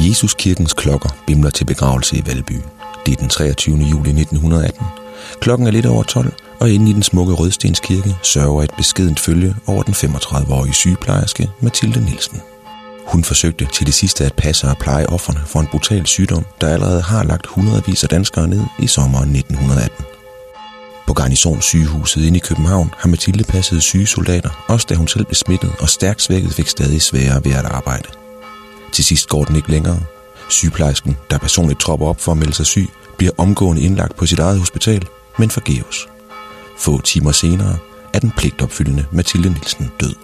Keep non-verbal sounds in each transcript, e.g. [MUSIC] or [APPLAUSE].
Jesuskirkens klokker bimler til begravelse i Valby. Det er den 23. juli 1918. Klokken er lidt over 12, og inde i den smukke Rødstenskirke sørger et beskedent følge over den 35-årige sygeplejerske Mathilde Nielsen. Hun forsøgte til det sidste at passe og pleje offerne for en brutal sygdom, der allerede har lagt hundredvis af danskere ned i sommeren 1918. På garnisonssygehuset inde i København har Mathilde passet syge soldater, også da hun selv blev smittet og stærkt svækket fik stadig sværere ved at arbejde. Til sidst går den ikke længere. Sygeplejersken, der personligt tropper op for at melde sig syg, bliver omgående indlagt på sit eget hospital, men forgæves. Få timer senere er den pligtopfyldende Mathilde Nielsen død.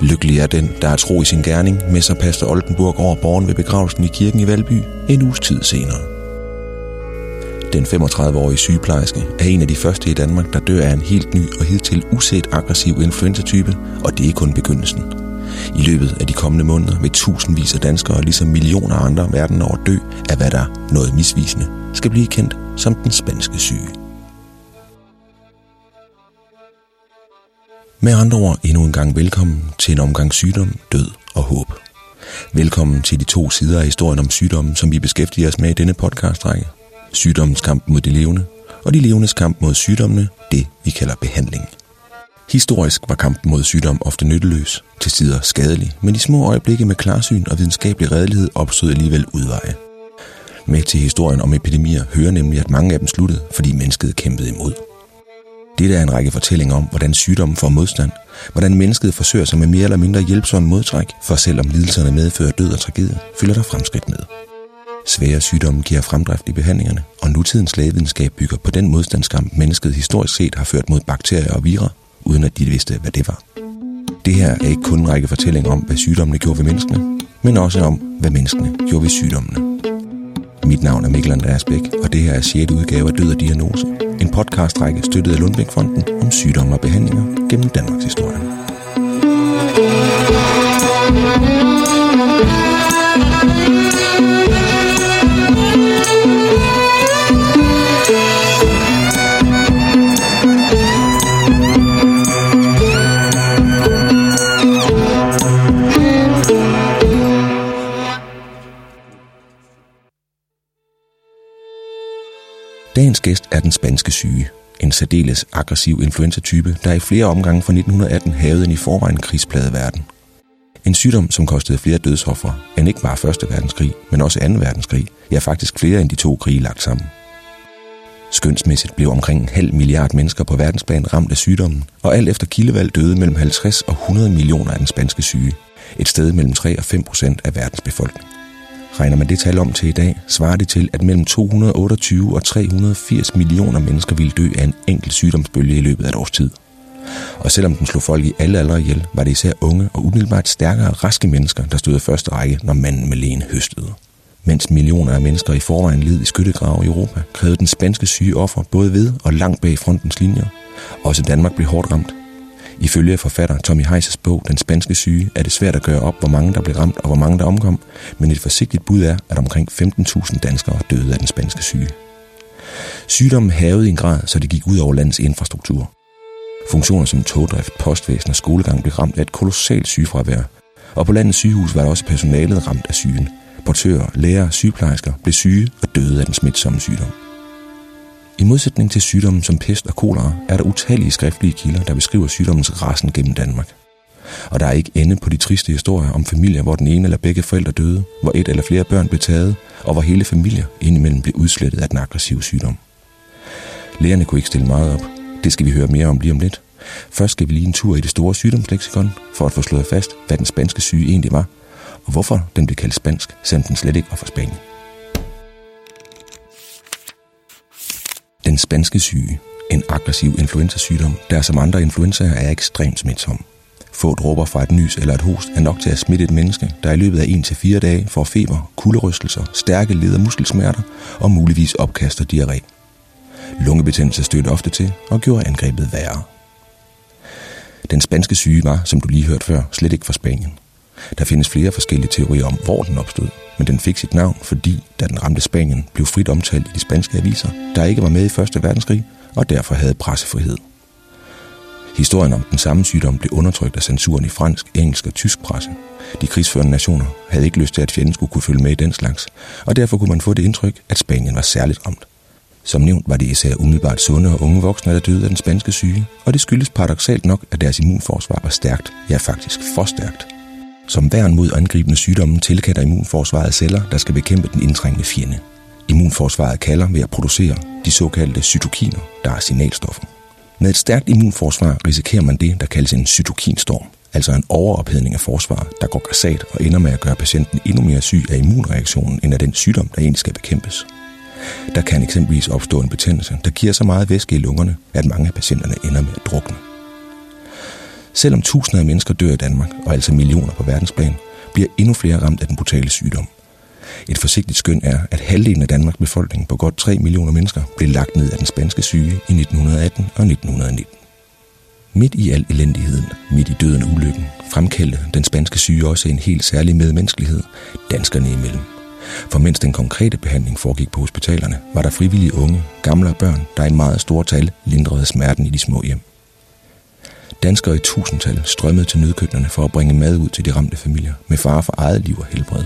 Lykkelig er den, der er tro i sin gerning, med sig pastor Oldenburg over borgen ved begravelsen i kirken i Valby en uges tid senere. Den 35-årige sygeplejerske er en af de første i Danmark, der dør af en helt ny og hidtil uset aggressiv influenzatype, og det er kun begyndelsen. I løbet af de kommende måneder vil tusindvis af danskere, ligesom millioner af andre verden over dø af hvad der, noget misvisende, skal blive kendt som den spanske syge. Med andre ord endnu en gang velkommen til en omgang sygdom, død og håb. Velkommen til de to sider af historien om sygdommen, som vi beskæftiger os med i denne podcastrække. Sygdommens kamp mod de levende, og de levendes kamp mod sygdommene, det vi kalder behandling. Historisk var kampen mod sygdom ofte nytteløs, til tider skadelig, men i små øjeblikke med klarsyn og videnskabelig redelighed opstod alligevel udveje. Med til historien om epidemier hører nemlig, at mange af dem sluttede, fordi mennesket kæmpede imod. Dette er en række fortællinger om, hvordan sygdommen får modstand, hvordan mennesket forsøger sig med mere eller mindre hjælpsomme modtræk, for selvom lidelserne medfører død og tragedie, følger der fremskridt med. Svære sygdomme giver fremdrift i behandlingerne, og nutidens lægevidenskab bygger på den modstandskamp, mennesket historisk set har ført mod bakterier og virer, uden at de vidste, hvad det var. Det her er ikke kun en række fortællinger om, hvad sygdommene gjorde ved menneskene, men også om, hvad menneskene gjorde ved sygdommene. Mit navn er Mikkel Andreas Bæk, og det her er 6. udgave af Død og Diagnose. En podcastrække støttet af Lundbækfonden om sygdomme og behandlinger gennem Danmarks historie. Gæst er den spanske syge. En særdeles aggressiv influenzatype, der i flere omgange fra 1918 havde en i forvejen krigspladet verden. En sygdom, som kostede flere dødsoffer end ikke bare 1. verdenskrig, men også 2. verdenskrig. Ja, faktisk flere end de to krige lagt sammen. Skønsmæssigt blev omkring en halv milliard mennesker på verdensplan ramt af sygdommen, og alt efter kildevalg døde mellem 50 og 100 millioner af den spanske syge. Et sted mellem 3 og 5 procent af verdens befolkning. Regner man det tal om til i dag, svarer det til, at mellem 228 og 380 millioner mennesker ville dø af en enkelt sygdomsbølge i løbet af et års tid. Og selvom den slog folk i alle aldre ihjel, var det især unge og umiddelbart stærkere raske mennesker, der stod i første række, når manden med lægen høstede. Mens millioner af mennesker i forvejen led i skyttegrave i Europa, krævede den spanske syge offer både ved og langt bag frontens linjer. Også Danmark blev hårdt ramt, Ifølge forfatter Tommy Heises bog Den spanske syge er det svært at gøre op, hvor mange der blev ramt og hvor mange der omkom, men et forsigtigt bud er, at omkring 15.000 danskere døde af den spanske syge. Sygdommen havede i en grad, så det gik ud over landets infrastruktur. Funktioner som togdrift, postvæsen og skolegang blev ramt af et kolossalt sygefravær, og på landets sygehus var der også personalet ramt af sygen. Portører, læger og sygeplejersker blev syge og døde af den smitsomme sygdom. I modsætning til sygdommen som pest og kolera, er der utallige skriftlige kilder, der beskriver sygdommens rasen gennem Danmark. Og der er ikke ende på de triste historier om familier, hvor den ene eller begge forældre døde, hvor et eller flere børn blev taget, og hvor hele familier indimellem blev udslettet af den aggressive sygdom. Lægerne kunne ikke stille meget op. Det skal vi høre mere om lige om lidt. Først skal vi lige en tur i det store sygdomsleksikon, for at få slået fast, hvad den spanske syge egentlig var, og hvorfor den blev kaldt spansk, selvom den slet ikke var fra Spanien. Den spanske syge, en aggressiv influenzasygdom, der som andre influenzaer er ekstremt smitsom. Få dråber fra et nys eller et host er nok til at smitte et menneske, der i løbet af 1-4 dage får feber, kulderystelser, stærke led- og muskelsmerter og muligvis opkaster diarré. Lungebetændelse stødte ofte til og gjorde angrebet værre. Den spanske syge var, som du lige hørte før, slet ikke fra Spanien. Der findes flere forskellige teorier om, hvor den opstod, men den fik sit navn, fordi, da den ramte Spanien, blev frit omtalt i de spanske aviser, der ikke var med i 1. verdenskrig og derfor havde pressefrihed. Historien om den samme sygdom blev undertrykt af censuren i fransk, engelsk og tysk presse. De krigsførende nationer havde ikke lyst til, at fjenden skulle kunne følge med i den slags, og derfor kunne man få det indtryk, at Spanien var særligt ramt. Som nævnt var det især umiddelbart sunde og unge voksne, der døde af den spanske syge, og det skyldes paradoxalt nok, at deres immunforsvar var stærkt, ja faktisk for stærkt. Som værn mod angribende sygdomme tilkalder immunforsvaret celler, der skal bekæmpe den indtrængende fjende. Immunforsvaret kalder ved at producere de såkaldte cytokiner, der er signalstoffer. Med et stærkt immunforsvar risikerer man det, der kaldes en cytokinstorm, altså en overophedning af forsvaret, der går græsat og ender med at gøre patienten endnu mere syg af immunreaktionen end af den sygdom, der egentlig skal bekæmpes. Der kan eksempelvis opstå en betændelse, der giver så meget væske i lungerne, at mange af patienterne ender med at drukne. Selvom tusinder af mennesker dør i Danmark, og altså millioner på verdensplan, bliver endnu flere ramt af den brutale sygdom. Et forsigtigt skøn er, at halvdelen af Danmarks befolkning på godt 3 millioner mennesker blev lagt ned af den spanske syge i 1918 og 1919. Midt i al elendigheden, midt i døden og ulykken, fremkaldte den spanske syge også en helt særlig medmenneskelighed danskerne imellem. For mens den konkrete behandling foregik på hospitalerne, var der frivillige unge, gamle og børn, der i meget store tal lindrede smerten i de små hjem. Danskere i tusindtal strømmede til nødkøkkenerne for at bringe mad ud til de ramte familier, med fare for eget liv og helbred.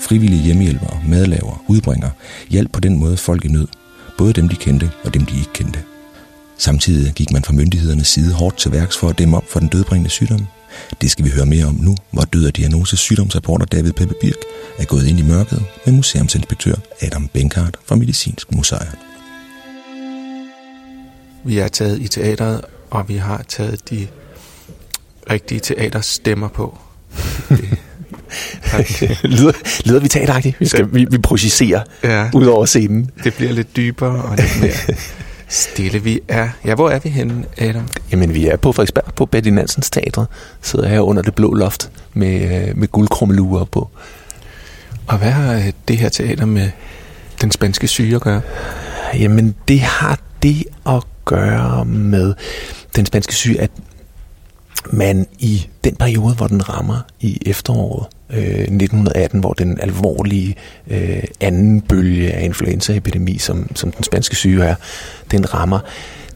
Frivillige hjemmehjælpere, madlavere, udbringere hjalp på den måde folk i nød, både dem de kendte og dem de ikke kendte. Samtidig gik man fra myndighedernes side hårdt til værks for at dæmme op for den dødbringende sygdom. Det skal vi høre mere om nu, hvor død og diagnose sygdomsrapporter David Peppe Birk er gået ind i mørket med museumsinspektør Adam Benkart fra Medicinsk Museum. Vi er taget i teateret, og vi har taget de rigtige teaterstemmer på. Det, [LAUGHS] lyder, lyder vi teateragtigt? Vi, skal, vi, vi projicerer ja, ud over scenen. Det bliver lidt dybere og lidt mere stille. Vi er... Ja, hvor er vi henne, Adam? Jamen, vi er på Frederiksberg på Betty Nansens Teater. Sidder her under det blå loft med, med guldkrummeluer på. Og hvad har øh, det her teater med den spanske syge at gøre? Jamen, det har det at gøre med den spanske syge, at man i den periode, hvor den rammer i efteråret øh, 1918, hvor den alvorlige øh, anden bølge af influenzaepidemi, som, som den spanske syge er, den rammer,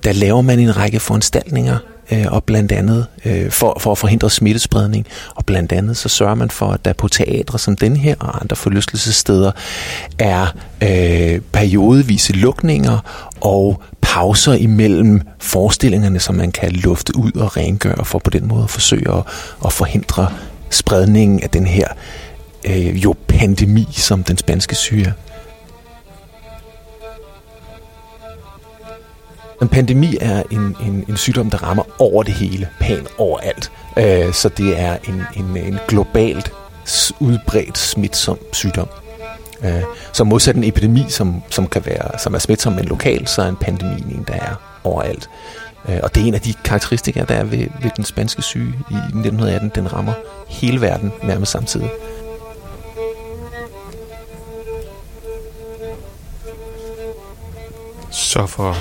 der laver man en række foranstaltninger øh, og blandt andet øh, for, for at forhindre smittespredning, og blandt andet så sørger man for, at der på teatre som den her og andre forlystelsessteder er øh, periodevise lukninger og pauser imellem forestillingerne, som man kan lufte ud og rengøre for på den måde at forsøge at, at forhindre spredningen af den her øh, jo pandemi, som den spanske syge er. En pandemi er en, en, en sygdom, der rammer over det hele, pænt overalt. Øh, så det er en, en, en globalt udbredt smitsom sygdom. Øh, så modsat en epidemi, som, som, kan være, som er smitsom, men lokal, så er en pandemi en, der er overalt. Øh, og det er en af de karakteristika, der er ved, ved den spanske syge i 1918. Den rammer hele verden nærmest samtidig. Så for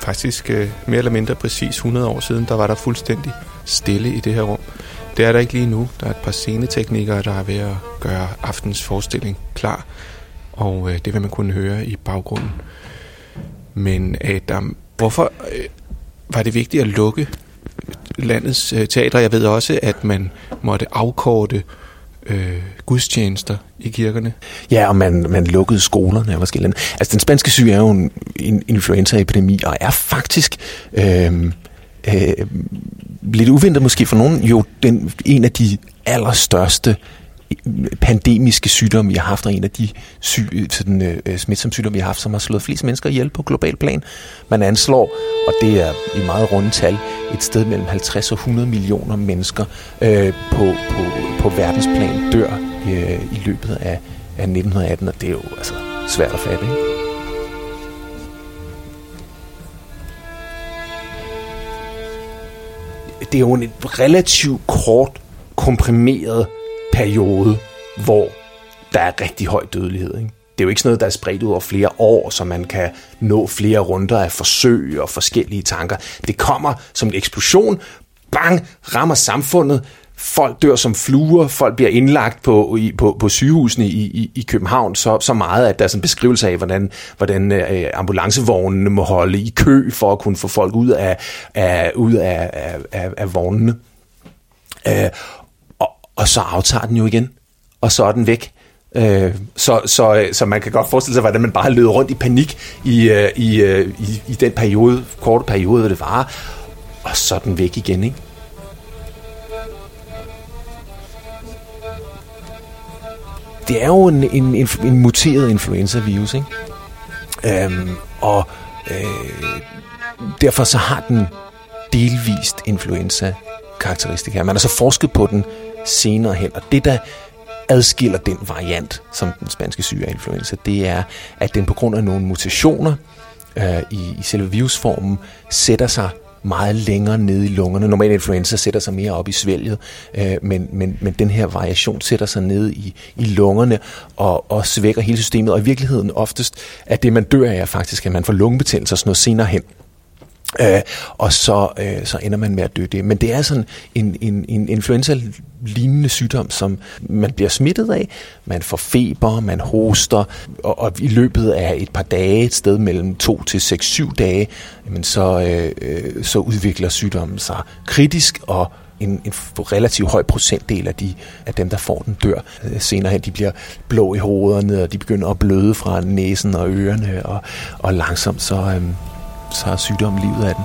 faktisk øh, mere eller mindre præcis 100 år siden, der var der fuldstændig stille i det her rum. Det er der ikke lige nu. Der er et par sceneteknikere, der er ved at gøre aftens forestilling klar, og øh, det vil man kunne høre i baggrunden. Men Adam, hvorfor øh, var det vigtigt at lukke landets øh. Jeg ved også, at man måtte afkorte øh, øh, gudstjenester i kirkerne. Ja, og man, man lukkede skolerne og forskellige Altså, den spanske syge er jo en, en influenzaepidemi, og er faktisk... Øh, øh, lidt uventet måske for nogen, jo den, en af de allerstørste pandemiske sygdomme, vi har haft, og en af de syge, sådan, øh, øh, smitsomme sygdomme, vi har haft, som har slået flest mennesker ihjel på global plan. Man anslår, og det er i meget runde tal, et sted mellem 50 og 100 millioner mennesker øh, på, på, på verdensplan dør øh, i løbet af, af 1918, og det er jo altså svært at fatte, ikke? det er jo en relativt kort, komprimeret periode, hvor der er rigtig høj dødelighed. Ikke? Det er jo ikke sådan noget, der er spredt ud over flere år, så man kan nå flere runder af forsøg og forskellige tanker. Det kommer som en eksplosion, bang, rammer samfundet, folk dør som fluer, folk bliver indlagt på, i, på, på sygehusene i, i, i København så, så meget, at der er sådan en beskrivelse af, hvordan, hvordan øh, ambulancevognene må holde i kø for at kunne få folk ud af, af, ud af, af, af, af vognene. Øh, og, så aftager den jo igen, og så er den væk. Øh, så, så, øh, så man kan godt forestille sig, hvordan man bare lød rundt i panik i, øh, i, øh, i, i den periode, korte periode, det var, og så er den væk igen, ikke? det er jo en, en, en, en muteret influenza-virus, ikke? Øhm, og øh, derfor så har den delvist influenza-karakteristika. Man har så forsket på den senere hen, og det der adskiller den variant, som den spanske syge af influenza, det er, at den på grund af nogle mutationer øh, i, i selve virusformen sætter sig meget længere nede i lungerne. Normal influenza sætter sig mere op i svælget, øh, men, men, men den her variation sætter sig ned i, i lungerne og, og svækker hele systemet. Og i virkeligheden oftest, at det man dør af er faktisk, at man får lungebetændelse og sådan noget senere hen. Øh, og så, øh, så ender man med at dø det. Men det er sådan en, en, en influenza-lignende sygdom, som man bliver smittet af. Man får feber, man hoster, og, og i løbet af et par dage, et sted mellem to til 6-7 dage, jamen så, øh, øh, så udvikler sygdommen sig kritisk, og en, en relativt høj procentdel af, de, af dem, der får den, dør øh, senere hen. De bliver blå i hovederne, og de begynder at bløde fra næsen og ørerne, og, og langsomt så, øh, så sygdommen livet af den.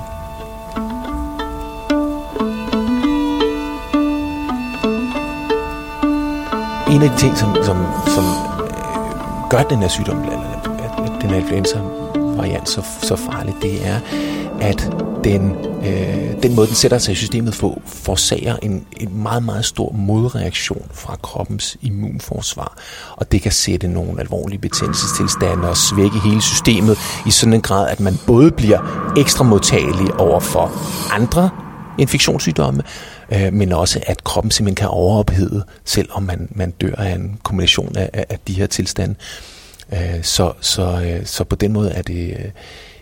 En af de ting, som, som, som øh, gør den her sygdom, eller at den her influenza-variant så, så farlig, det er, at den, øh, den måde, den sætter sig i systemet for, forsager en, en meget, meget stor modreaktion fra kroppens immunforsvar. Og det kan sætte nogle alvorlige betændelsestilstande og svække hele systemet i sådan en grad, at man både bliver ekstra modtagelig over for andre infektionssygdomme, øh, men også at kroppen simpelthen kan overophede, selvom man, man dør af en kombination af, af de her tilstande. Øh, så, så, øh, så på den måde er det øh,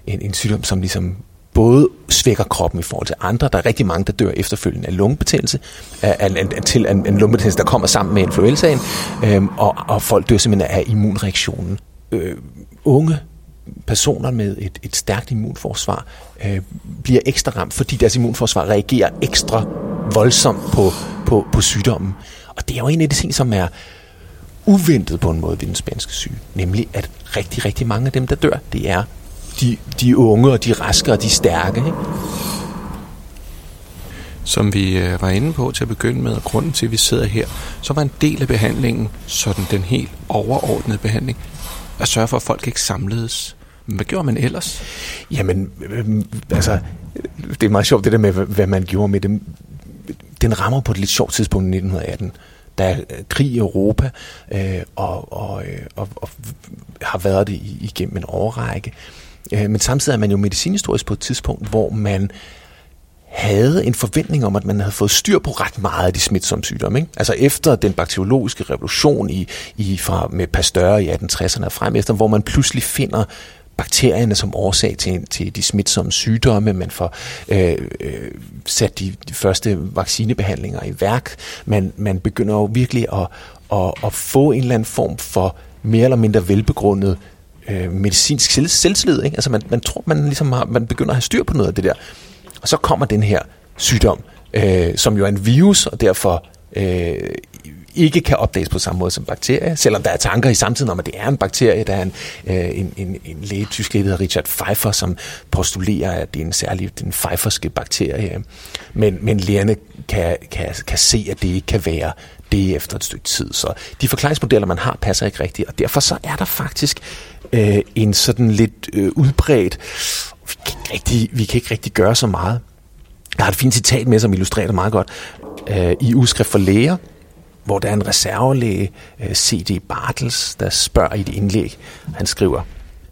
en, en sygdom, som ligesom både svækker kroppen i forhold til andre. Der er rigtig mange, der dør efterfølgende af lungebetændelse, af, af, af, til en, en lungebetændelse, der kommer sammen med influenzaen, øhm, og, og folk dør simpelthen af immunreaktionen. Øh, unge personer med et, et stærkt immunforsvar øh, bliver ekstra ramt, fordi deres immunforsvar reagerer ekstra voldsomt på, på, på sygdommen. Og det er jo en af de ting, som er uventet på en måde ved den spanske syge, nemlig at rigtig, rigtig mange af dem, der dør, det er de, de unge og de raske og de stærke. Ikke? Som vi øh, var inde på til at begynde med, og grunden til, at vi sidder her, så var en del af behandlingen, sådan den helt overordnede behandling, at sørge for, at folk ikke samledes. Men hvad gjorde man ellers? Jamen, øh, altså, det er meget sjovt det der med, hvad man gjorde med dem. Den rammer på et lidt sjovt tidspunkt i 1918 der er krig i Europa, øh, og, og, øh, og, og har været det igennem en årrække. Øh, Øh, men samtidig er man jo medicinhistorisk på et tidspunkt, hvor man havde en forventning om, at man havde fået styr på ret meget af de smitsomme sygdomme. Ikke? Altså efter den bakteriologiske revolution i, i fra, med Pasteur i 1860'erne og frem efter, hvor man pludselig finder bakterierne som årsag til, til de smitsomme sygdomme. Man får øh, øh, sat de, de første vaccinebehandlinger i værk. Man, man begynder jo virkelig at, at, at få en eller anden form for mere eller mindre velbegrundet øh, medicinsk selv, selvtillid. Ikke? Altså man, man tror, man ligesom har, man begynder at have styr på noget af det der. Og så kommer den her sygdom, øh, som jo er en virus, og derfor øh, ikke kan opdages på samme måde som bakterier, selvom der er tanker i samtiden om, at det er en bakterie. Der er en, øh, en, en, en læge, tysk læge, der hedder Richard Pfeiffer, som postulerer, at det er en særlig den Pfeifferske bakterie. Men, men lægerne kan, kan, kan se, at det ikke kan være det efter et stykke tid. Så de forklaringsmodeller, man har, passer ikke rigtigt, og derfor så er der faktisk øh, en sådan lidt øh, udbredt, vi kan, ikke rigtig, vi kan ikke rigtig gøre så meget. Jeg har et fint citat med, som illustrerer det meget godt. Øh, I Udskrift for Læger, hvor der er en reservelæge, øh, C.D. Bartels, der spørger i et indlæg. Han skriver,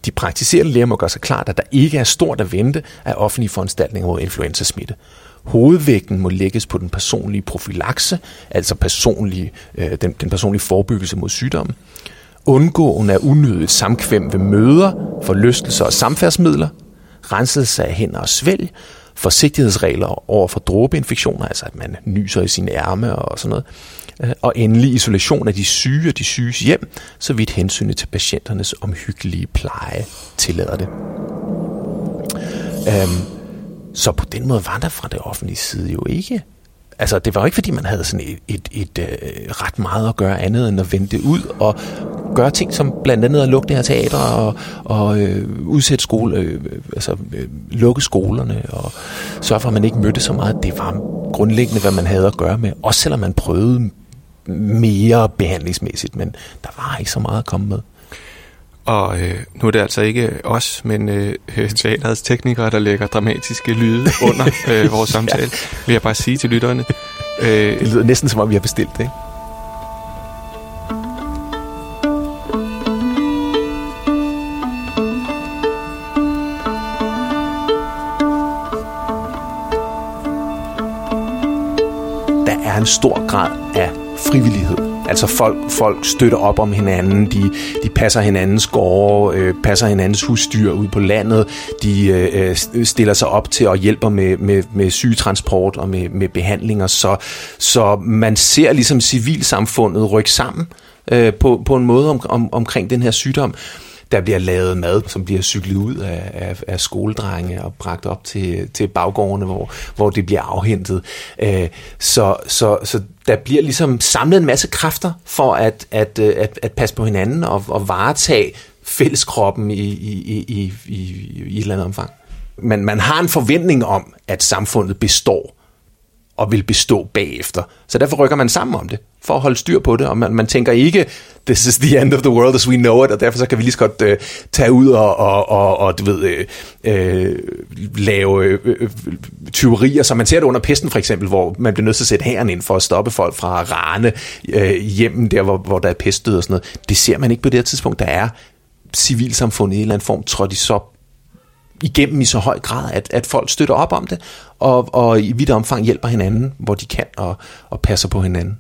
de praktiserende læger må gøre sig klart, at der ikke er stort at vente af offentlige foranstaltninger mod influenzasmitte. Hovedvægten må lægges på den personlige profilakse, altså personlige, øh, den, den personlige forebyggelse mod sygdommen. Undgåen af unødigt samkvem ved møder, forlystelser og samfærdsmidler, renselse af hænder og svælg, forsigtighedsregler over for dråbeinfektioner, altså at man nyser i sine ærme og sådan noget. Øh, og endelig isolation af de syge og de syges hjem, så vidt hensynet til patienternes omhyggelige pleje tillader det. Øhm, så på den måde var der fra det offentlige side jo ikke altså det var jo ikke fordi man havde sådan et, et, et, et øh, ret meget at gøre andet end at vente ud og gøre ting som blandt andet at lukke det her teater og, og øh, udsætte skole, øh, altså øh, lukke skolerne og sørge for at man ikke mødte så meget. Det var grundlæggende hvad man havde at gøre med, også selvom man prøvede mere behandlingsmæssigt, men der var ikke så meget at komme med. Og øh, nu er det altså ikke os, men øh, [LAUGHS] teaterets teknikere, der lægger dramatiske lyde under [LAUGHS] øh, vores samtale, ja. vil jeg bare sige til lytterne. Øh, det lyder næsten som om, vi har bestilt det, ikke? Der er en stor grad af frivillighed Altså folk, folk støtter op om hinanden, de, de passer hinandens gårde, øh, passer hinandens husdyr ud på landet, de øh, øh stiller sig op til og hjælper med, med, med sygetransport og med, med behandlinger, så, så man ser ligesom civilsamfundet rykke sammen øh, på, på en måde om, om, omkring den her sygdom der bliver lavet mad, som bliver cyklet ud af, af, af skoledrenge og bragt op til, til baggårdene, hvor, hvor det bliver afhentet. Øh, så, så, så der bliver ligesom samlet en masse kræfter for at, at, øh, at, at passe på hinanden og, og varetage fælleskroppen i, i, i, i, i, i et eller andet omfang. Man, man har en forventning om, at samfundet består og vil bestå bagefter. Så derfor rykker man sammen om det, for at holde styr på det, og man, man tænker ikke, this is the end of the world as we know it, og derfor så kan vi lige så godt øh, tage ud og, og, og, og du ved, øh, øh, lave øh, øh, tyverier, som man ser det under pesten for eksempel, hvor man bliver nødt til at sætte hæren ind for at stoppe folk fra at rane øh, hjemmen der, hvor, hvor der er pestdød og sådan noget. Det ser man ikke på det her tidspunkt. Der er civilsamfundet i en eller anden form trådt i så igennem i så høj grad, at, at folk støtter op om det, og, og i vidt omfang hjælper hinanden, hvor de kan, og, og passer på hinanden.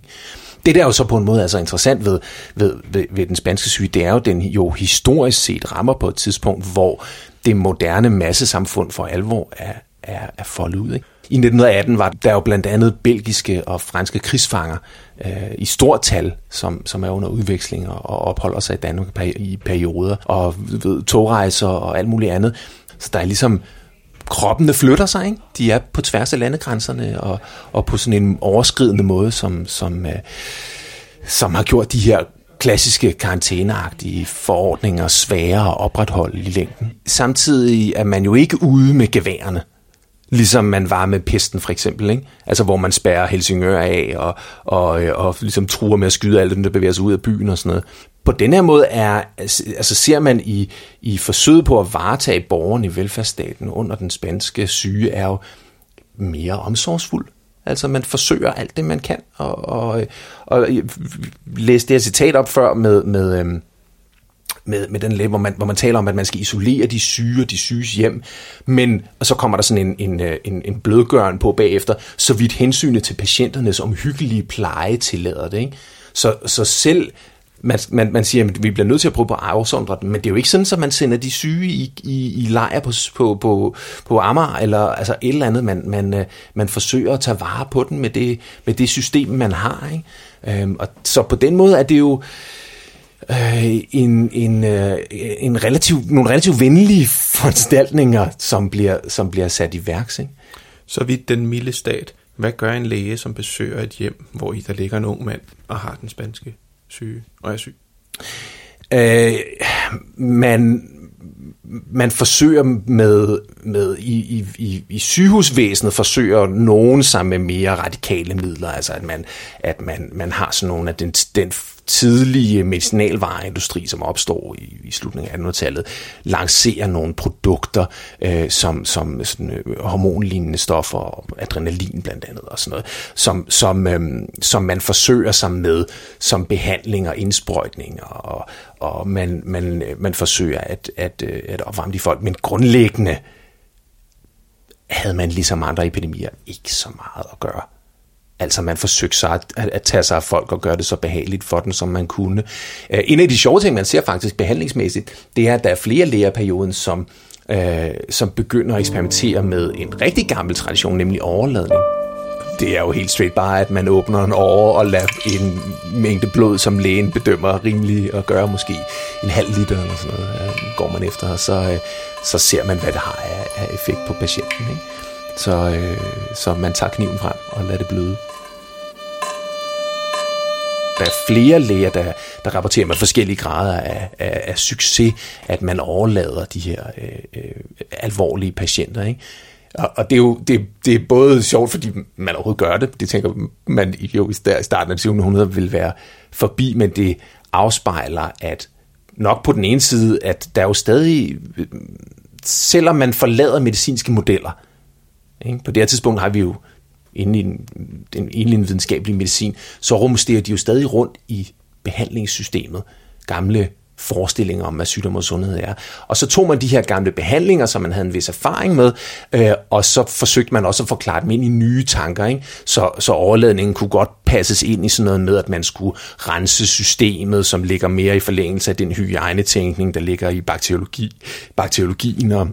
Det der er jo så på en måde altså interessant ved, ved, ved, ved den spanske syge, det er jo, den jo historisk set rammer på et tidspunkt, hvor det moderne massesamfund for alvor er, er, er foldet ud. Ikke? I 1918 var der jo blandt andet belgiske og franske krigsfanger øh, i stort tal, som, som er under udveksling og, og opholder sig i Danmark i perioder, og ved, togrejser og alt muligt andet. Så der er ligesom kroppene flytter sig, ikke? De er på tværs af landegrænserne og, og på sådan en overskridende måde, som, som, øh, som har gjort de her klassiske karantæneagtige forordninger svære at opretholde i længden. Samtidig er man jo ikke ude med geværerne ligesom man var med pesten for eksempel, ikke? altså hvor man spærrer Helsingør af og, og, øh, og ligesom truer med at skyde alle dem, der bevæger sig ud af byen og sådan noget. På den her måde er, altså, altså ser man i, i forsøget på at varetage borgerne i velfærdsstaten under den spanske syge, er jo mere omsorgsfuld. Altså man forsøger alt det, man kan, og, og, og øh, læste det her citat op før med, med øhm, med, med den læge, hvor man, hvor man taler om, at man skal isolere de syge og de syges hjem, men og så kommer der sådan en, en, øh, en, en blødgøren på bagefter, så vidt hensynet til patienternes omhyggelige pleje tillader det. Ikke? Så, så selv man, man, man siger, at vi bliver nødt til at prøve på at afsondre men det er jo ikke sådan, at man sender de syge i, i, i lejr på, på, på, på Amager, eller altså et eller andet. Man, man, øh, man forsøger at tage vare på den med det, med det system, man har. Ikke? Øhm, og så på den måde er det jo øh, en, en, øh, en relativ, nogle relativt venlige foranstaltninger, som bliver, som bliver sat i værks. Ikke? Så vidt den milde stat, hvad gør en læge, som besøger et hjem, hvor i der ligger en ung mand og har den spanske syge og er syg? Øh, man, man forsøger med, med i, i, i, i sygehusvæsenet forsøger nogen sig med mere radikale midler, altså at man, at man, man har sådan nogle af den, den tidlige medicinalvareindustri, som opstår i, i slutningen af 1800-tallet, lancerer nogle produkter, øh, som, som sådan, øh, hormonlignende stoffer, og adrenalin blandt andet, og sådan noget, som, som, øh, som man forsøger sig med som behandling og indsprøjtning, og, og man, man, øh, man forsøger at, at, øh, at opvarme de folk, men grundlæggende havde man ligesom andre epidemier ikke så meget at gøre. Altså man forsøgte sig at, at tage sig af folk og gøre det så behageligt for dem, som man kunne. Øh, en af de sjove ting, man ser faktisk behandlingsmæssigt, det er, at der er flere lægerperioden, som øh, som begynder at eksperimentere med en rigtig gammel tradition, nemlig overladning. Det er jo helt straight bare, at man åbner en over og lader en mængde blod, som lægen bedømmer rimelig at gøre, måske en halv liter eller sådan noget, øh, går man efter, og så, øh, så ser man, hvad det har af, af effekt på patienten. Ikke? Så, øh, så man tager kniven frem og lader det bløde der er flere læger, der, der rapporterer med forskellige grader af, af, af succes, at man overlader de her øh, øh, alvorlige patienter. Ikke? Og, og det er jo det, det er både sjovt, fordi man overhovedet gør det. Det tænker man jo i starten af 700 vil være forbi, men det afspejler, at nok på den ene side, at der er jo stadig, øh, selvom man forlader medicinske modeller, ikke? på det her tidspunkt har vi jo inden i den, den videnskabelige medicin, så rumsterer de jo stadig rundt i behandlingssystemet. Gamle forestillinger om, hvad sygdom og sundhed er. Og så tog man de her gamle behandlinger, som man havde en vis erfaring med, øh, og så forsøgte man også at forklare dem ind i nye tanker. Ikke? Så, så overladningen kunne godt passes ind i sådan noget med, at man skulle rense systemet, som ligger mere i forlængelse af den hygiejnetænkning, der ligger i bakteriologi, bakteriologien og,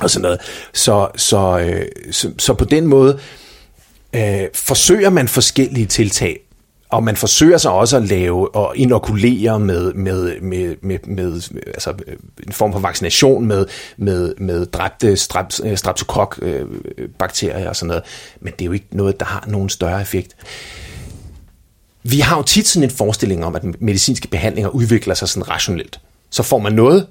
og sådan noget. Så, så, øh, så, så på den måde, øh, Øh, forsøger man forskellige tiltag, og man forsøger sig også at lave og inokulere med, med, med, med, med altså øh, en form for vaccination med, med, med dræbte strep, øh, streptokok-bakterier øh, og sådan noget. Men det er jo ikke noget, der har nogen større effekt. Vi har jo tit sådan en forestilling om, at medicinske behandlinger udvikler sig sådan rationelt. Så får man noget,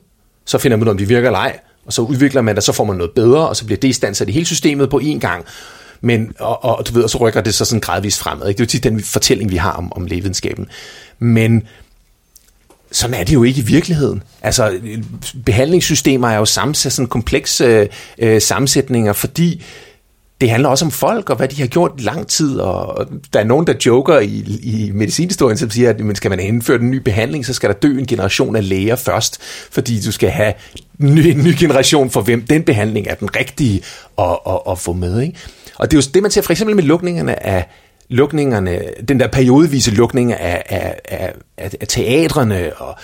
så finder man ud af, om de virker eller ej, og så udvikler man det, så får man noget bedre, og så bliver det i stand til hele systemet på én gang. Men, og, og, du ved, og så rykker det så sådan gradvist fremad. Ikke? Det er jo tit den fortælling, vi har om, om lægevidenskaben. Men sådan er det jo ikke i virkeligheden. Altså, behandlingssystemer er jo sammensat sådan komplekse øh, sammensætninger, fordi det handler også om folk og hvad de har gjort i lang tid, og der er nogen, der joker i, i medicinhistorien, som siger, at men skal man indføre en ny behandling, så skal der dø en generation af læger først, fordi du skal have en ny, en ny generation, for hvem den behandling er den rigtige at, at, at få med. Ikke? Og det er jo det, man ser for eksempel med lukningerne af lukningerne, den der periodevise lukning af, af, af, af, af teatrene og,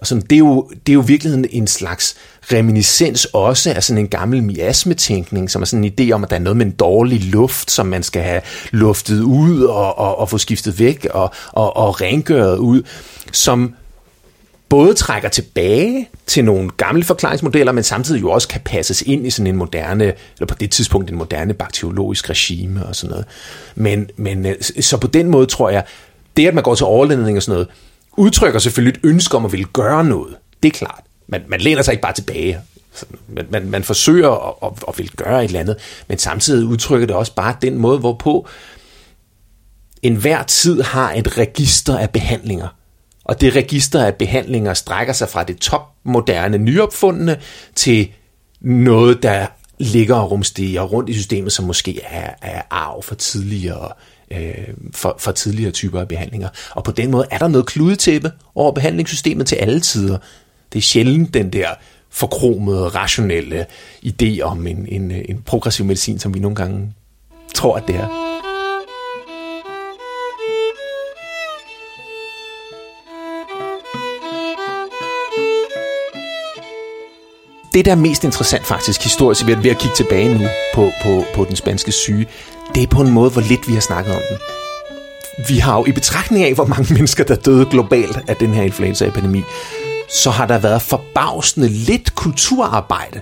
og sådan, det, er jo, det er jo virkeligheden en slags reminiscens også af sådan en gammel miasmetænkning, som er sådan en idé om, at der er noget med en dårlig luft, som man skal have luftet ud og, og, og få skiftet væk og, og, og rengøret ud, som både trækker tilbage til nogle gamle forklaringsmodeller, men samtidig jo også kan passes ind i sådan en moderne, eller på det tidspunkt en moderne bakteriologisk regime og sådan noget. Men, men øh, så på den måde tror jeg, det at man går til overledning og sådan noget, udtrykker selvfølgelig et ønske om at ville gøre noget. Det er klart. Man, man læner sig ikke bare tilbage. Man, man, man forsøger at, at, at vil gøre et eller andet, men samtidig udtrykker det også bare den måde, hvorpå enhver tid har et register af behandlinger, og det register af behandlinger strækker sig fra det topmoderne, nyopfundne til noget, der ligger og rumstiger rundt i systemet, som måske er, er arv for tidligere, øh, for, for tidligere typer af behandlinger. Og på den måde er der noget kludetæppe over behandlingssystemet til alle tider. Det er sjældent den der forkromede, rationelle idé om en, en, en progressiv medicin, som vi nogle gange tror, at det er. Det, der er mest interessant faktisk historisk ved at kigge tilbage nu på, på, på den spanske syge, det er på en måde, hvor lidt vi har snakket om den. Vi har jo i betragtning af, hvor mange [LAUGHS] mennesker, der døde globalt af den her influenzaepidemi, så har der været forbavsende lidt kulturarbejde.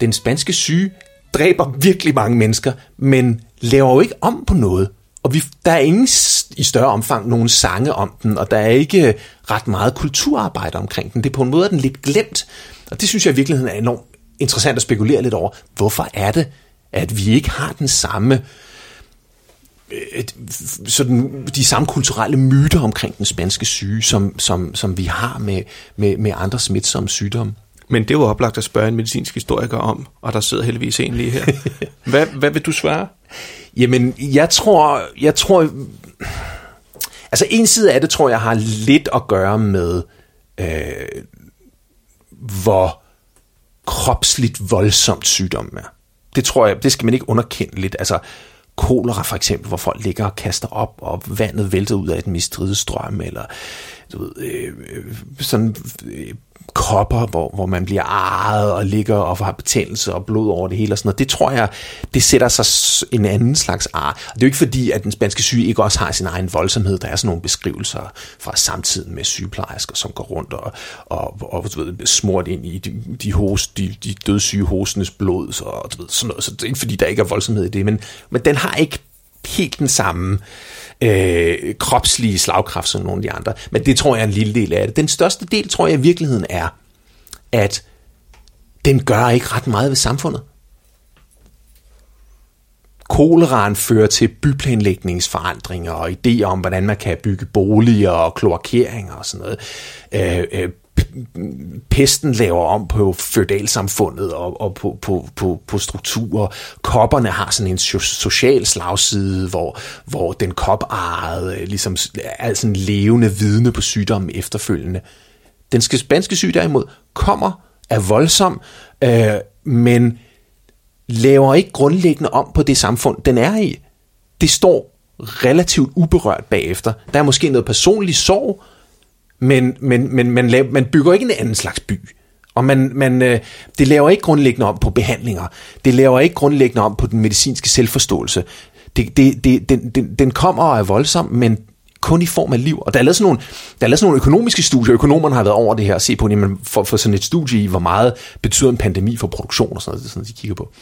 Den spanske syge dræber virkelig mange mennesker, men laver jo ikke om på noget. Og vi, der er ingen i større omfang nogen sange om den, og der er ikke ret meget kulturarbejde omkring den. Det er på en måde, den lidt glemt. Og det synes jeg i virkeligheden er enormt interessant at spekulere lidt over. Hvorfor er det, at vi ikke har den samme øh, sådan de samme kulturelle myter omkring den spanske syge, som, som, som vi har med, med, med andre smitsomme sygdomme. Men det var oplagt at spørge en medicinsk historiker om, og der sidder heldigvis en lige her. [LAUGHS] Hvad, hvad vil du svare? Jamen, jeg tror, jeg tror, altså en side af det tror jeg har lidt at gøre med øh, hvor kropsligt voldsomt sygdommen er. Det tror jeg, det skal man ikke underkende lidt. Altså, kolera for eksempel, hvor folk ligger og kaster op, og vandet vælter ud af et mistridet strøm, eller du ved, øh, øh sådan øh, kopper, hvor, hvor man bliver arret og ligger og har betændelse og blod over det hele og sådan noget. Det tror jeg, det sætter sig en anden slags ar. Og det er jo ikke fordi, at den spanske syge ikke også har sin egen voldsomhed. Der er sådan nogle beskrivelser fra samtiden med sygeplejersker, som går rundt og, og, og, og ved, smurt ind i de, de, host, de, de dødssyge hostenes blod. Så, du ved, sådan noget. så det er ikke fordi, der ikke er voldsomhed i det, men, men den har ikke helt den samme øh, Øh, kropslige slagkraft som nogle af de andre. Men det tror jeg er en lille del af det. Den største del, tror jeg i virkeligheden er, at den gør ikke ret meget ved samfundet. Koleraen fører til byplanlægningsforandringer og idéer om, hvordan man kan bygge boliger og kloakeringer og sådan noget. Øh, øh, pesten laver om på feudalsamfundet og, og på, på, på, på strukturer. Kopperne har sådan en social slagside, hvor, hvor den koparede øh, ligesom er sådan levende vidne på sygdommen efterfølgende. Den spanske syg derimod kommer, er voldsom, øh, men laver ikke grundlæggende om på det samfund, den er i. Det står relativt uberørt bagefter. Der er måske noget personlig sorg, men, men, men man, laver, man bygger ikke en anden slags by. Og man, man, øh, det laver ikke grundlæggende om på behandlinger. Det laver ikke grundlæggende om på den medicinske selvforståelse. Det, det, det, den, den, den kommer og er voldsom, men kun i form af liv. Og der er lavet sådan nogle, der er lavet sådan nogle økonomiske studier. Økonomerne har været over det her og se på, jamen, for, for sådan et studie i, hvor meget betyder en pandemi for produktion og sådan noget, det er sådan, de kigger på.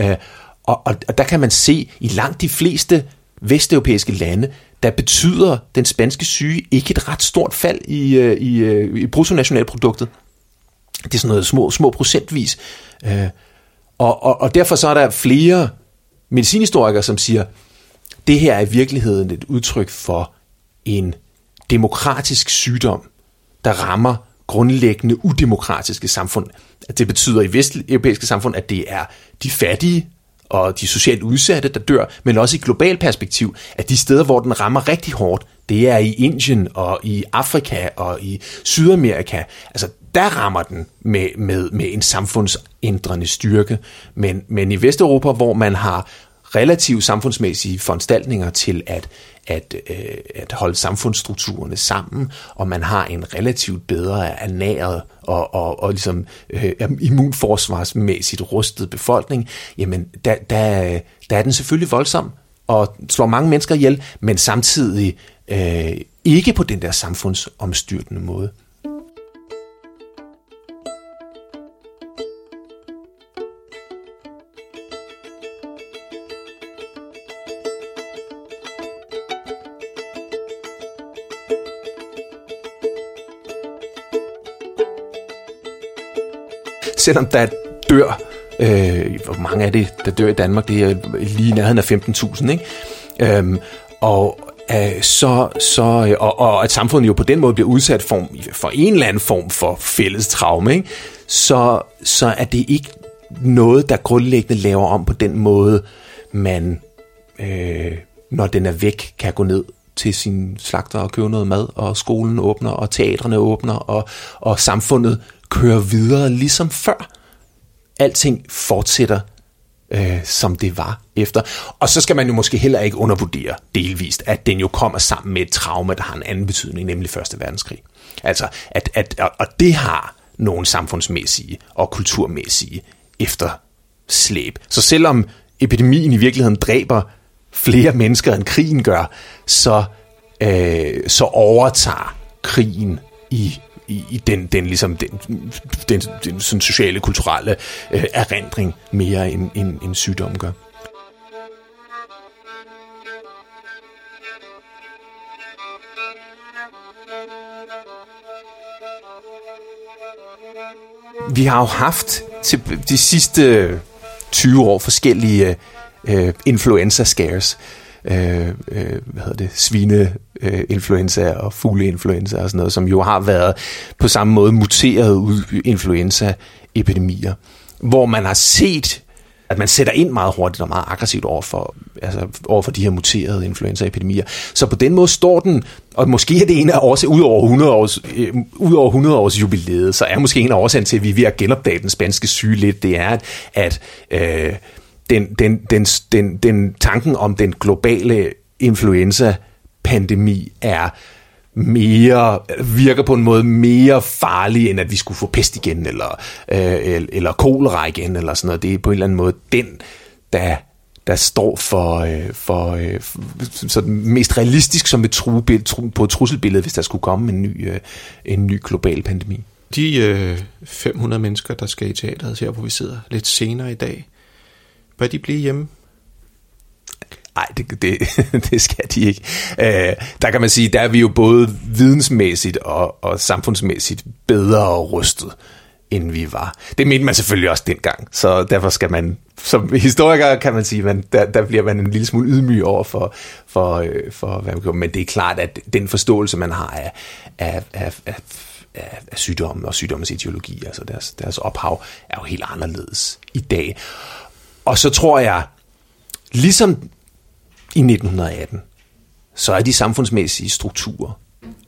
Øh, og, og, og der kan man se, i langt de fleste vesteuropæiske lande, der betyder den spanske syge ikke et ret stort fald i, øh, i, øh, i bruttonationalproduktet. Det er sådan noget små, små procentvis. Øh, og, og, og derfor så er der flere medicinhistorikere, som siger, det her er i virkeligheden et udtryk for en demokratisk sygdom, der rammer grundlæggende udemokratiske samfund. Det betyder i vesteuropæiske samfund, at det er de fattige, og de socialt udsatte, der dør, men også i global perspektiv, at de steder, hvor den rammer rigtig hårdt, det er i Indien og i Afrika og i Sydamerika. Altså, der rammer den med, med, med en samfundsændrende styrke. Men, men i Vesteuropa, hvor man har relative samfundsmæssige foranstaltninger til at at, øh, at holde samfundsstrukturerne sammen, og man har en relativt bedre ernæret og, og, og ligesom øh, immunforsvarsmæssigt rustet befolkning, jamen der, der, der er den selvfølgelig voldsom og slår mange mennesker ihjel, men samtidig øh, ikke på den der samfundsomstyrtende måde. Selvom der dør, øh, hvor mange er det, der dør i Danmark, det er lige nærheden af 15.000, ikke? Øhm, og øh, så, så, øh, og, og at samfundet jo på den måde bliver udsat for, for en eller anden form for fælles traume, ikke? Så, så er det ikke noget, der grundlæggende laver om på den måde, man, øh, når den er væk, kan gå ned til sin slagter og købe noget mad, og skolen åbner, og teatrene åbner, og, og samfundet kører videre ligesom før. Alting fortsætter, øh, som det var efter. Og så skal man jo måske heller ikke undervurdere delvist, at den jo kommer sammen med et traume, der har en anden betydning, nemlig Første Verdenskrig. Altså, at, at, og det har nogle samfundsmæssige og kulturmæssige efterslæb. Så selvom epidemien i virkeligheden dræber flere mennesker, end krigen gør, så, øh, så overtager krigen i i, i den, den, ligesom, den, den, den sådan sociale, kulturelle øh, erindring mere end, end, end sygdommen gør. Vi har jo haft til de sidste 20 år forskellige øh, øh, influenza scares øh, øh, hvad hedder det, svineinfluenza øh, og fugleinfluenza og sådan noget, som jo har været på samme måde muteret influenza-epidemier, hvor man har set, at man sætter ind meget hurtigt og meget aggressivt over for, altså over for de her muterede influenzaepidemier. Så på den måde står den, og måske er det en af årsagen, ud over 100 års, øh, ud over 100 års jubilæet, så er måske en af årsagen til, at vi er ved at genopdage den spanske syge lidt, det er, at, at øh, den, den, den, den, den tanken om den globale influenza-pandemi er mere, virker på en måde mere farlig, end at vi skulle få pest igen, eller, øh, eller kolera igen, eller sådan noget. Det er på en eller anden måde den, der, der står for, øh, for, øh, så mest realistisk som et true, på et trusselbillede, hvis der skulle komme en ny, øh, en ny global pandemi. De øh, 500 mennesker, der skal i teateret her, hvor vi sidder lidt senere i dag, bør de blive hjemme? Nej, det, det, [LAUGHS] det skal de ikke. Øh, der kan man sige, der er vi jo både vidensmæssigt og, og samfundsmæssigt bedre rustet, end vi var. Det mente man selvfølgelig også dengang, så derfor skal man, som historiker kan man sige, man, der, der bliver man en lille smule ydmyg over for, for, øh, for hvad man gør. Men det er klart, at den forståelse, man har af, af, af, af af, af sygdommen og sygdommens etiologi, altså deres, deres ophav, er jo helt anderledes i dag. Og så tror jeg, ligesom i 1918, så er de samfundsmæssige strukturer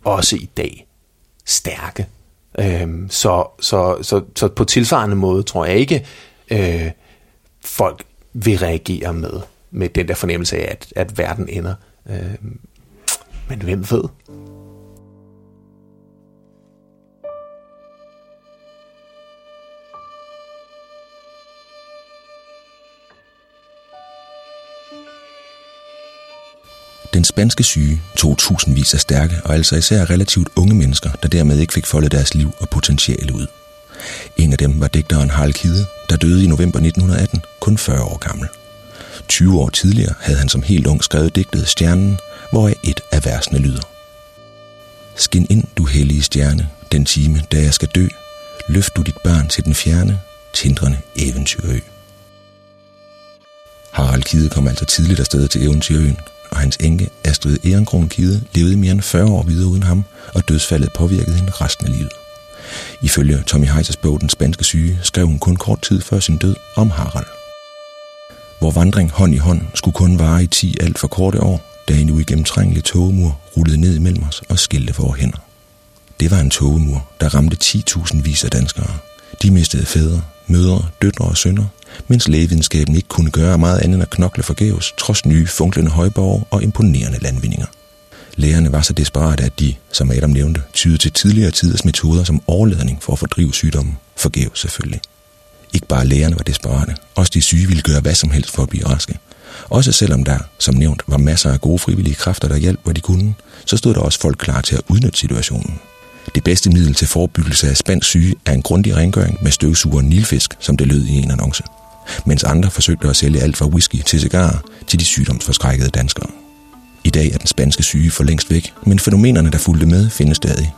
også i dag stærke. Øhm, så, så, så, så på tilsvarende måde tror jeg ikke, øh, folk vil reagere med, med den der fornemmelse af, at, at verden ender. Øh, men hvem ved? Den spanske syge tog tusindvis af stærke og altså især relativt unge mennesker, der dermed ikke fik foldet deres liv og potentiale ud. En af dem var digteren Harald Kide, der døde i november 1918, kun 40 år gammel. 20 år tidligere havde han som helt ung skrevet digtet Stjernen, hvoraf et af versene lyder. Skin ind, du hellige stjerne, den time, da jeg skal dø. Løft du dit barn til den fjerne, tindrende eventyrø. Harald Kide kom altså tidligt afsted til Eventyrøen, og hans enke Astrid Ehrenkron Kide levede mere end 40 år videre uden ham, og dødsfaldet påvirkede hende resten af livet. Ifølge Tommy Heisers bog Den Spanske Syge skrev hun kun kort tid før sin død om Harald. Hvor vandring hånd i hånd skulle kun vare i 10 alt for korte år, da en uigennemtrængelig togemur rullede ned imellem os og skilte for hænder. Det var en togemur, der ramte 10.000 vis af danskere. De mistede fædre, mødre, døtre og sønner, mens lægevidenskaben ikke kunne gøre meget andet end at knokle forgæves, trods nye funklende højborg og imponerende landvindinger. Lægerne var så desperate, at de, som Adam nævnte, tydede til tidligere tiders metoder som overledning for at fordrive sygdommen, forgæves selvfølgelig. Ikke bare lægerne var desperate, også de syge ville gøre hvad som helst for at blive raske. Også selvom der, som nævnt, var masser af gode frivillige kræfter, der hjalp, hvor de kunne, så stod der også folk klar til at udnytte situationen. Det bedste middel til forebyggelse af spansk syge er en grundig rengøring med støvsuger nilfisk, som det lød i en annonce mens andre forsøgte at sælge alt fra whisky til cigarer til de sygdomsforskrækkede danskere. I dag er den spanske syge for længst væk, men fænomenerne, der fulgte med, findes stadig.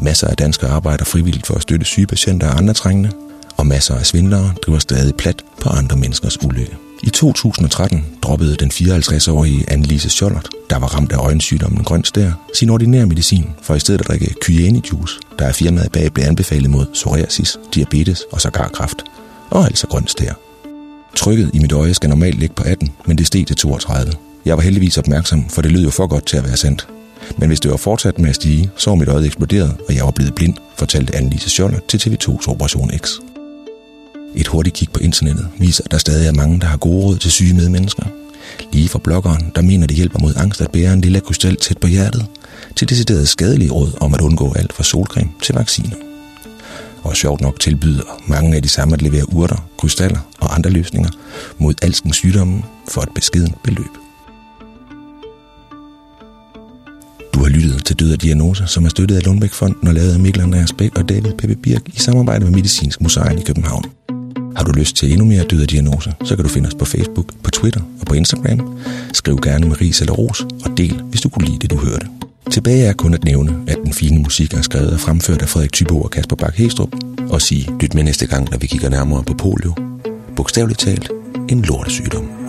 Masser af danskere arbejder frivilligt for at støtte syge patienter og andre trængende, og masser af svindlere driver stadig plat på andre menneskers ulykke. I 2013 droppede den 54-årige Annelise Schollert, der var ramt af øjensygdommen grøn stær, sin ordinære medicin for i stedet at drikke kyani juice, der er firmaet bag blev anbefalet mod psoriasis, diabetes og sågar kræft, og altså grøn stær. Trykket i mit øje skal normalt ligge på 18, men det steg til 32. Jeg var heldigvis opmærksom, for det lød jo for godt til at være sandt. Men hvis det var fortsat med at stige, så var mit øje eksploderet, og jeg var blevet blind, fortalte Annelise Scholler til TV2's Operation X. Et hurtigt kig på internettet viser, at der stadig er mange, der har gode råd til syge medmennesker. Lige fra bloggeren, der mener, det hjælper mod angst at bære en lille krystal tæt på hjertet, til decideret skadelige råd om at undgå alt fra solcreme til vacciner og sjovt nok tilbyder mange af de samme at levere urter, krystaller og andre løsninger mod alskens sygdomme for et beskedent beløb. Du har lyttet til Død og Diagnoser, som er støttet af Lundbæk-fonden og lavet af Mikkel Andreas Bæk og David Peppe Birk i samarbejde med Medicinsk Museum i København. Har du lyst til endnu mere Død og Diagnoser, så kan du finde os på Facebook, på Twitter og på Instagram. Skriv gerne med ris eller ros og del, hvis du kunne lide det, du hørte. Tilbage er kun at nævne, at den fine musik er skrevet og fremført af Frederik Tybo og Kasper Bak Hestrup, og sige, lyt med næste gang, når vi kigger nærmere på polio. Bogstaveligt talt, en lortesygdom.